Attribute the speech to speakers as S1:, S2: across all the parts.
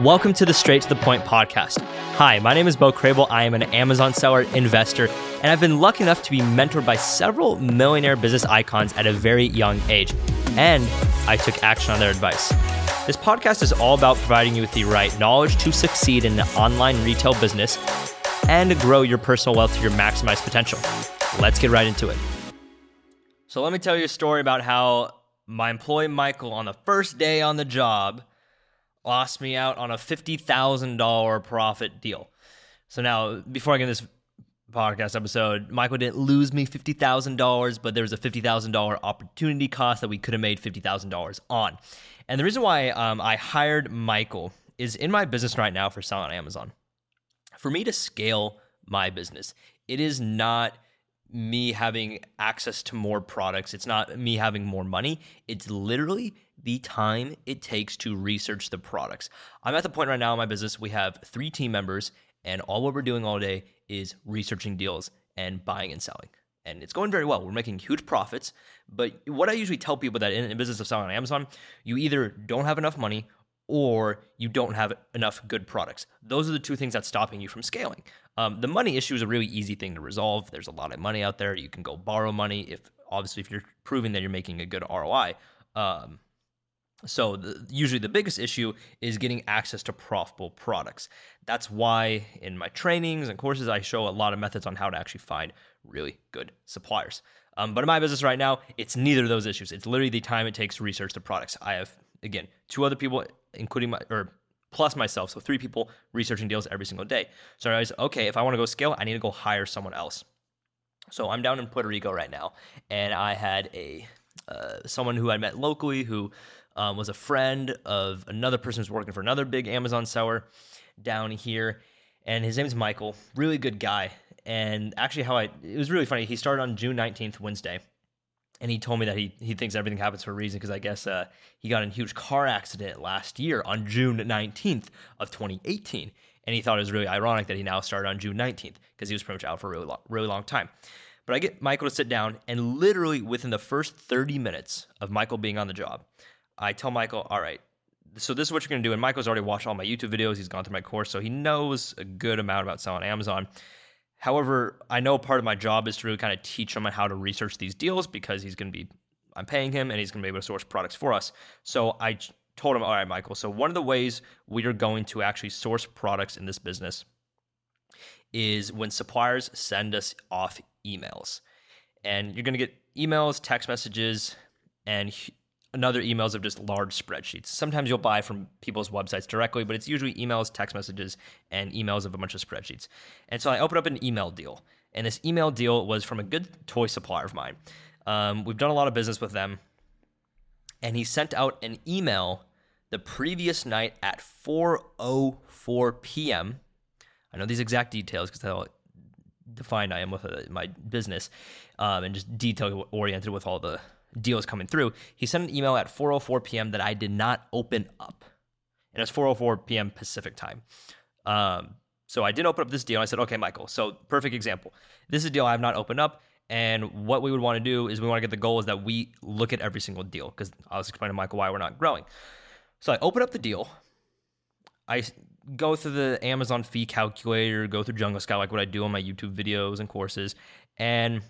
S1: Welcome to the Straight to the Point podcast. Hi, my name is Bo Crable. I am an Amazon seller, investor, and I've been lucky enough to be mentored by several millionaire business icons at a very young age, and I took action on their advice. This podcast is all about providing you with the right knowledge to succeed in the online retail business and grow your personal wealth to your maximized potential. Let's get right into it. So, let me tell you a story about how my employee Michael, on the first day on the job, lost me out on a $50,000 profit deal. So now, before I get this podcast episode, Michael didn't lose me $50,000, but there was a $50,000 opportunity cost that we could have made $50,000 on. And the reason why um, I hired Michael is in my business right now for selling on Amazon. For me to scale my business, it is not me having access to more products. It's not me having more money. It's literally the time it takes to research the products. I'm at the point right now in my business, we have three team members, and all what we're doing all day is researching deals and buying and selling. And it's going very well. We're making huge profits. But what I usually tell people that in the business of selling on Amazon, you either don't have enough money or you don't have enough good products. Those are the two things that's stopping you from scaling. Um, the money issue is a really easy thing to resolve. There's a lot of money out there. You can go borrow money if obviously if you're proving that you're making a good ROI. Um, so the, usually the biggest issue is getting access to profitable products. That's why in my trainings and courses I show a lot of methods on how to actually find really good suppliers. Um, but in my business right now, it's neither of those issues. It's literally the time it takes to research the products. I have again two other people, including my or plus myself, so three people researching deals every single day. So I was okay. If I want to go scale, I need to go hire someone else. So I'm down in Puerto Rico right now, and I had a uh, someone who I met locally who um, was a friend of another person who's working for another big Amazon seller down here. And his name is Michael, really good guy. And actually, how I, it was really funny. He started on June 19th, Wednesday. And he told me that he, he thinks everything happens for a reason because I guess uh, he got in a huge car accident last year on June 19th of 2018. And he thought it was really ironic that he now started on June 19th because he was pretty much out for a really long, really long time. But I get Michael to sit down, and literally within the first 30 minutes of Michael being on the job, I tell Michael, all right, so this is what you're going to do. And Michael's already watched all my YouTube videos. He's gone through my course, so he knows a good amount about selling Amazon. However, I know part of my job is to really kind of teach him how to research these deals because he's going to be, I'm paying him and he's going to be able to source products for us. So I told him, all right, Michael, so one of the ways we are going to actually source products in this business is when suppliers send us off emails. And you're going to get emails, text messages, and another emails of just large spreadsheets. Sometimes you'll buy from people's websites directly, but it's usually emails, text messages, and emails of a bunch of spreadsheets. And so I opened up an email deal, and this email deal was from a good toy supplier of mine. Um, we've done a lot of business with them, and he sent out an email the previous night at 4:04 p.m. I know these exact details because how defined I am with uh, my business, um, and just detail oriented with all the deals coming through. He sent an email at 4:04 p.m. that I did not open up, and it's 4:04 p.m. Pacific time. Um, so I did open up this deal. I said, "Okay, Michael. So perfect example. This is a deal I have not opened up." And what we would want to do is we want to get the goal is that we look at every single deal because I was explaining to Michael why we're not growing. So I open up the deal. I go through the Amazon fee calculator, go through Jungle Scout like what I do on my YouTube videos and courses, and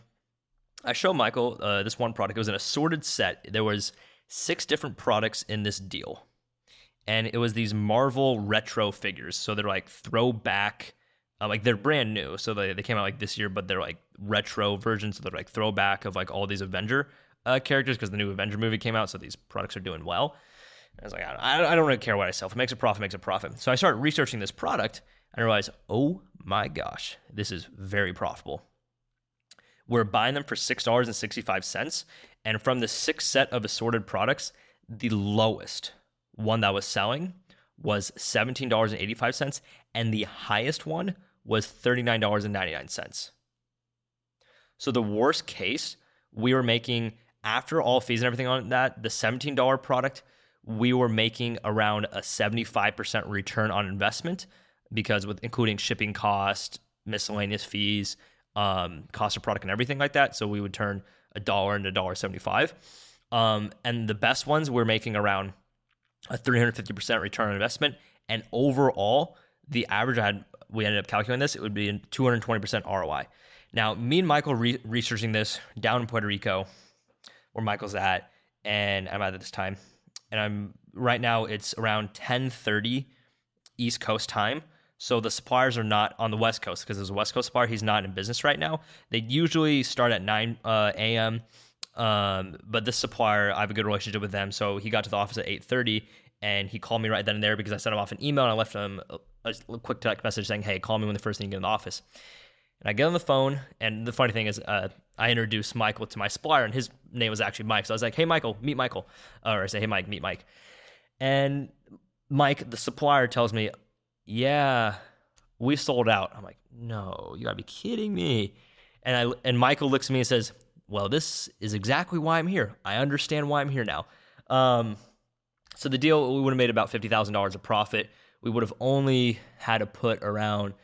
S1: I show Michael uh, this one product. It was an assorted set. There was six different products in this deal, and it was these Marvel retro figures. So they're like throwback, uh, like they're brand new. So they, they came out like this year, but they're like retro versions. So they're like throwback of like all these Avenger uh, characters because the new Avenger movie came out. So these products are doing well. And I was like, I, I don't really care what I sell. If it makes a profit, makes a profit. So I started researching this product and I realized, oh my gosh, this is very profitable. We're buying them for $6.65. And from the six set of assorted products, the lowest one that was selling was $17.85. And the highest one was $39.99. So the worst case, we were making, after all fees and everything on that, the $17 product, we were making around a 75% return on investment because with including shipping cost, miscellaneous fees, um, cost of product and everything like that. So we would turn a dollar into a dollar seventy-five. Um, and the best ones we're making around a 350% return on investment And overall, the average I had, we ended up calculating this, it would be 220% ROI. Now, me and Michael re- researching this down in Puerto Rico, where Michael's at, and I'm at this time, and I'm right now it's around 10:30 East Coast time. So the suppliers are not on the West Coast because there's a West Coast supplier. He's not in business right now. They usually start at 9 uh, a.m. Um, but this supplier, I have a good relationship with them. So he got to the office at 8:30, and he called me right then and there because I sent him off an email and I left him a, a quick text message saying, "Hey, call me when the first thing you get in the office." And I get on the phone, and the funny thing is, uh, I introduced Michael to my supplier, and his name was actually Mike. So I was like, "Hey, Michael, meet Michael," or I say, "Hey, Mike, meet Mike." And Mike, the supplier, tells me, "Yeah, we sold out." I'm like, "No, you gotta be kidding me!" And I and Michael looks at me and says, "Well, this is exactly why I'm here. I understand why I'm here now." Um, so the deal, we would have made about fifty thousand dollars of profit. We would have only had to put around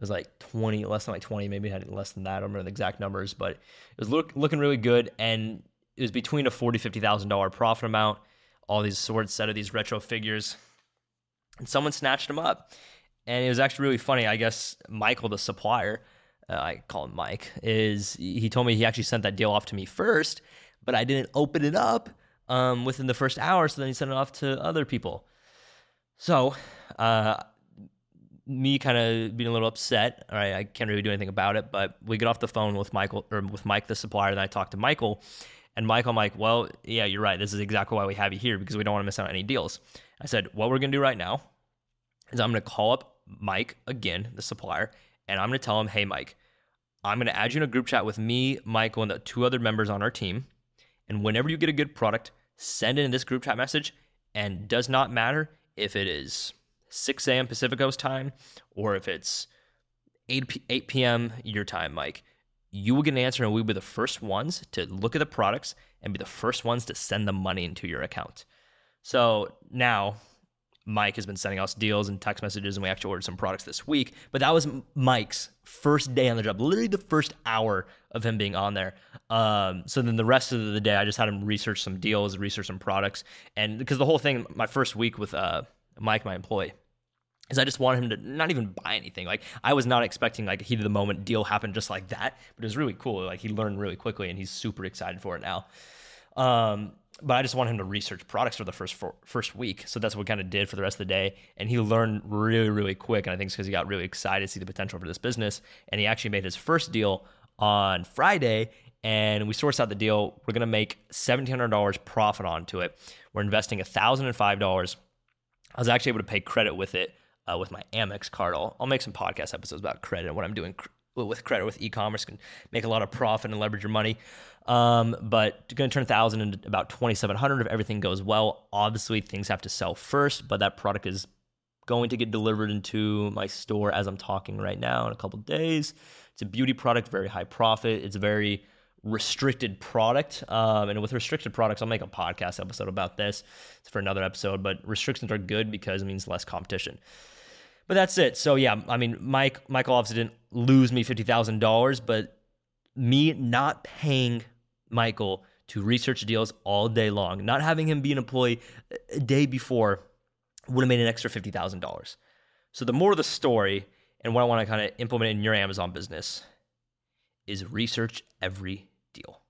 S1: it was like 20, less than like 20, maybe had less than that. I don't remember the exact numbers, but it was look, looking really good. And it was between a forty, fifty thousand dollar profit amount. All these sorts set of these retro figures, and someone snatched them up. And it was actually really funny. I guess Michael, the supplier, uh, I call him Mike, is he told me he actually sent that deal off to me first, but I didn't open it up um, within the first hour. So then he sent it off to other people. So uh, me kind of being a little upset. All right, I can't really do anything about it, but we get off the phone with Michael or with Mike, the supplier. Then I talk to Michael, and Michael, I'm like, well, yeah, you're right. This is exactly why we have you here because we don't want to miss out on any deals. I said, what we're gonna do right now is I'm gonna call up Mike again, the supplier, and I'm gonna tell him, hey, Mike, I'm gonna add you in a group chat with me, Michael, and the two other members on our team. And whenever you get a good product, send in this group chat message. And does not matter if it is 6 a.m. Pacific Coast time, or if it's 8, p- 8 p.m. your time, Mike, you will get an answer and we'll be the first ones to look at the products and be the first ones to send the money into your account. So now Mike has been sending us deals and text messages, and we actually ordered some products this week. But that was Mike's first day on the job, literally the first hour of him being on there. Um, so then the rest of the day, I just had him research some deals, research some products, and because the whole thing, my first week with uh, Mike, my employee, is I just wanted him to not even buy anything. Like I was not expecting like a heat of the moment deal happen just like that, but it was really cool. Like he learned really quickly and he's super excited for it now. Um, but I just want him to research products for the first for, first week. So that's what we kind of did for the rest of the day. And he learned really, really quick. And I think it's because he got really excited to see the potential for this business. And he actually made his first deal on Friday. And we sourced out the deal. We're gonna make seventeen hundred dollars profit onto it. We're investing thousand and five dollars. I was actually able to pay credit with it uh, with my Amex card. I'll, I'll make some podcast episodes about credit and what I'm doing with credit with e-commerce can make a lot of profit and leverage your money. Um, but going to turn thousand into about 2,700 if everything goes well. Obviously, things have to sell first, but that product is going to get delivered into my store as I'm talking right now in a couple days. It's a beauty product, very high profit. It's a very restricted product. Um, and with restricted products, I'll make a podcast episode about this. It's for another episode, but restrictions are good because it means less competition. But that's it. So yeah, I mean, Mike Michael obviously didn't lose me fifty thousand dollars, but me not paying Michael to research deals all day long, not having him be an employee a day before, would have made an extra fifty thousand dollars. So the more of the story and what I want to kind of implement in your Amazon business is research every deal.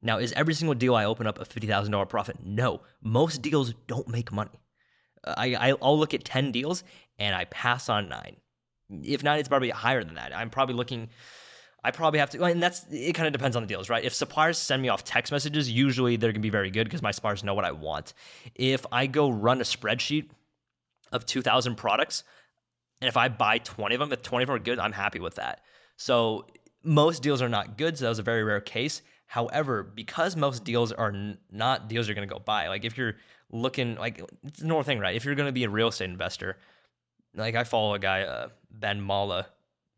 S1: Now, is every single deal I open up a $50,000 profit? No. Most deals don't make money. I, I'll look at 10 deals and I pass on nine. If not, it's probably higher than that. I'm probably looking, I probably have to, and that's, it kind of depends on the deals, right? If suppliers send me off text messages, usually they're going to be very good because my suppliers know what I want. If I go run a spreadsheet of 2,000 products, and if I buy 20 of them, if 20 of them are good, I'm happy with that. So most deals are not good. So that was a very rare case. However, because most deals are n- not deals you're going to go buy, like if you're looking, like it's normal thing, right? If you're going to be a real estate investor, like I follow a guy, uh, Ben Mallah,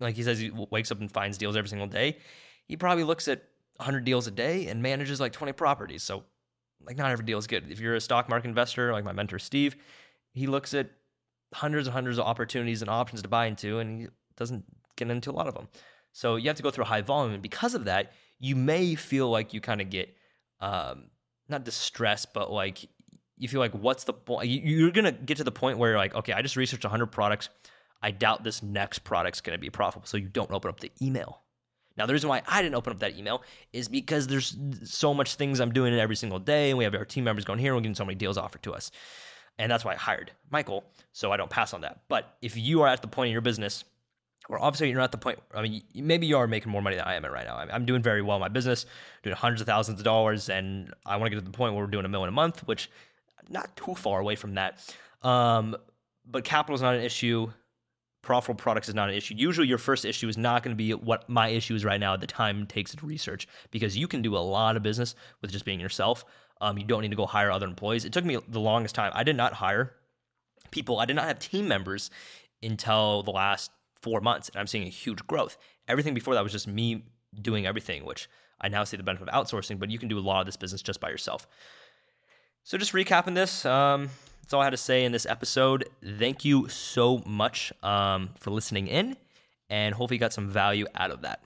S1: like he says he wakes up and finds deals every single day. He probably looks at 100 deals a day and manages like 20 properties. So, like, not every deal is good. If you're a stock market investor, like my mentor Steve, he looks at hundreds and hundreds of opportunities and options to buy into, and he doesn't get into a lot of them. So you have to go through a high volume. And because of that, you may feel like you kind of get um, not distressed, but like you feel like, what's the point? You're to get to the point where you're like, okay, I just researched 100 products. I doubt this next product's to be profitable. So you don't open up the email. Now, the reason why I didn't open up that email is because there's so much things I'm doing every single day, and we have our team members going here, we're getting so many deals offered to us. And that's why I hired Michael, so I don't pass on that. But if you are at the point in your business where obviously you're not at the point, I mean, maybe you are making more money than I am at right now. I'm doing very well in my business, doing hundreds of thousands of dollars, and I want to get to the point where we're doing a million a month, which not too far away from that. Um, but capital is not an issue. Profitable products is not an issue. Usually, your first issue is not going to be what my issue is right now. The time takes to research because you can do a lot of business with just being yourself. Um, you don't need to go hire other employees. It took me the longest time. I did not hire people. I did not have team members until the last four months, and I'm seeing a huge growth. Everything before that was just me doing everything, which I now see the benefit of outsourcing. But you can do a lot of this business just by yourself. So just recapping this, um, that's all I had to say in this episode. Thank you so much um, for listening in, and hopefully you got some value out of that.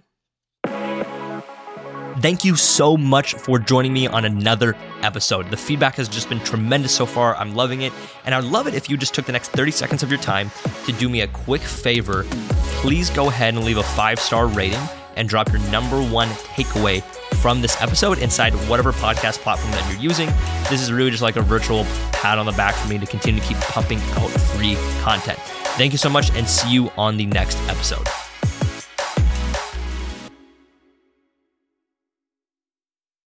S1: Thank you so much for joining me on another episode. The feedback has just been tremendous so far. I'm loving it. And I'd love it if you just took the next 30 seconds of your time to do me a quick favor. Please go ahead and leave a five star rating and drop your number one takeaway from this episode inside whatever podcast platform that you're using. This is really just like a virtual pat on the back for me to continue to keep pumping out free content. Thank you so much and see you on the next episode.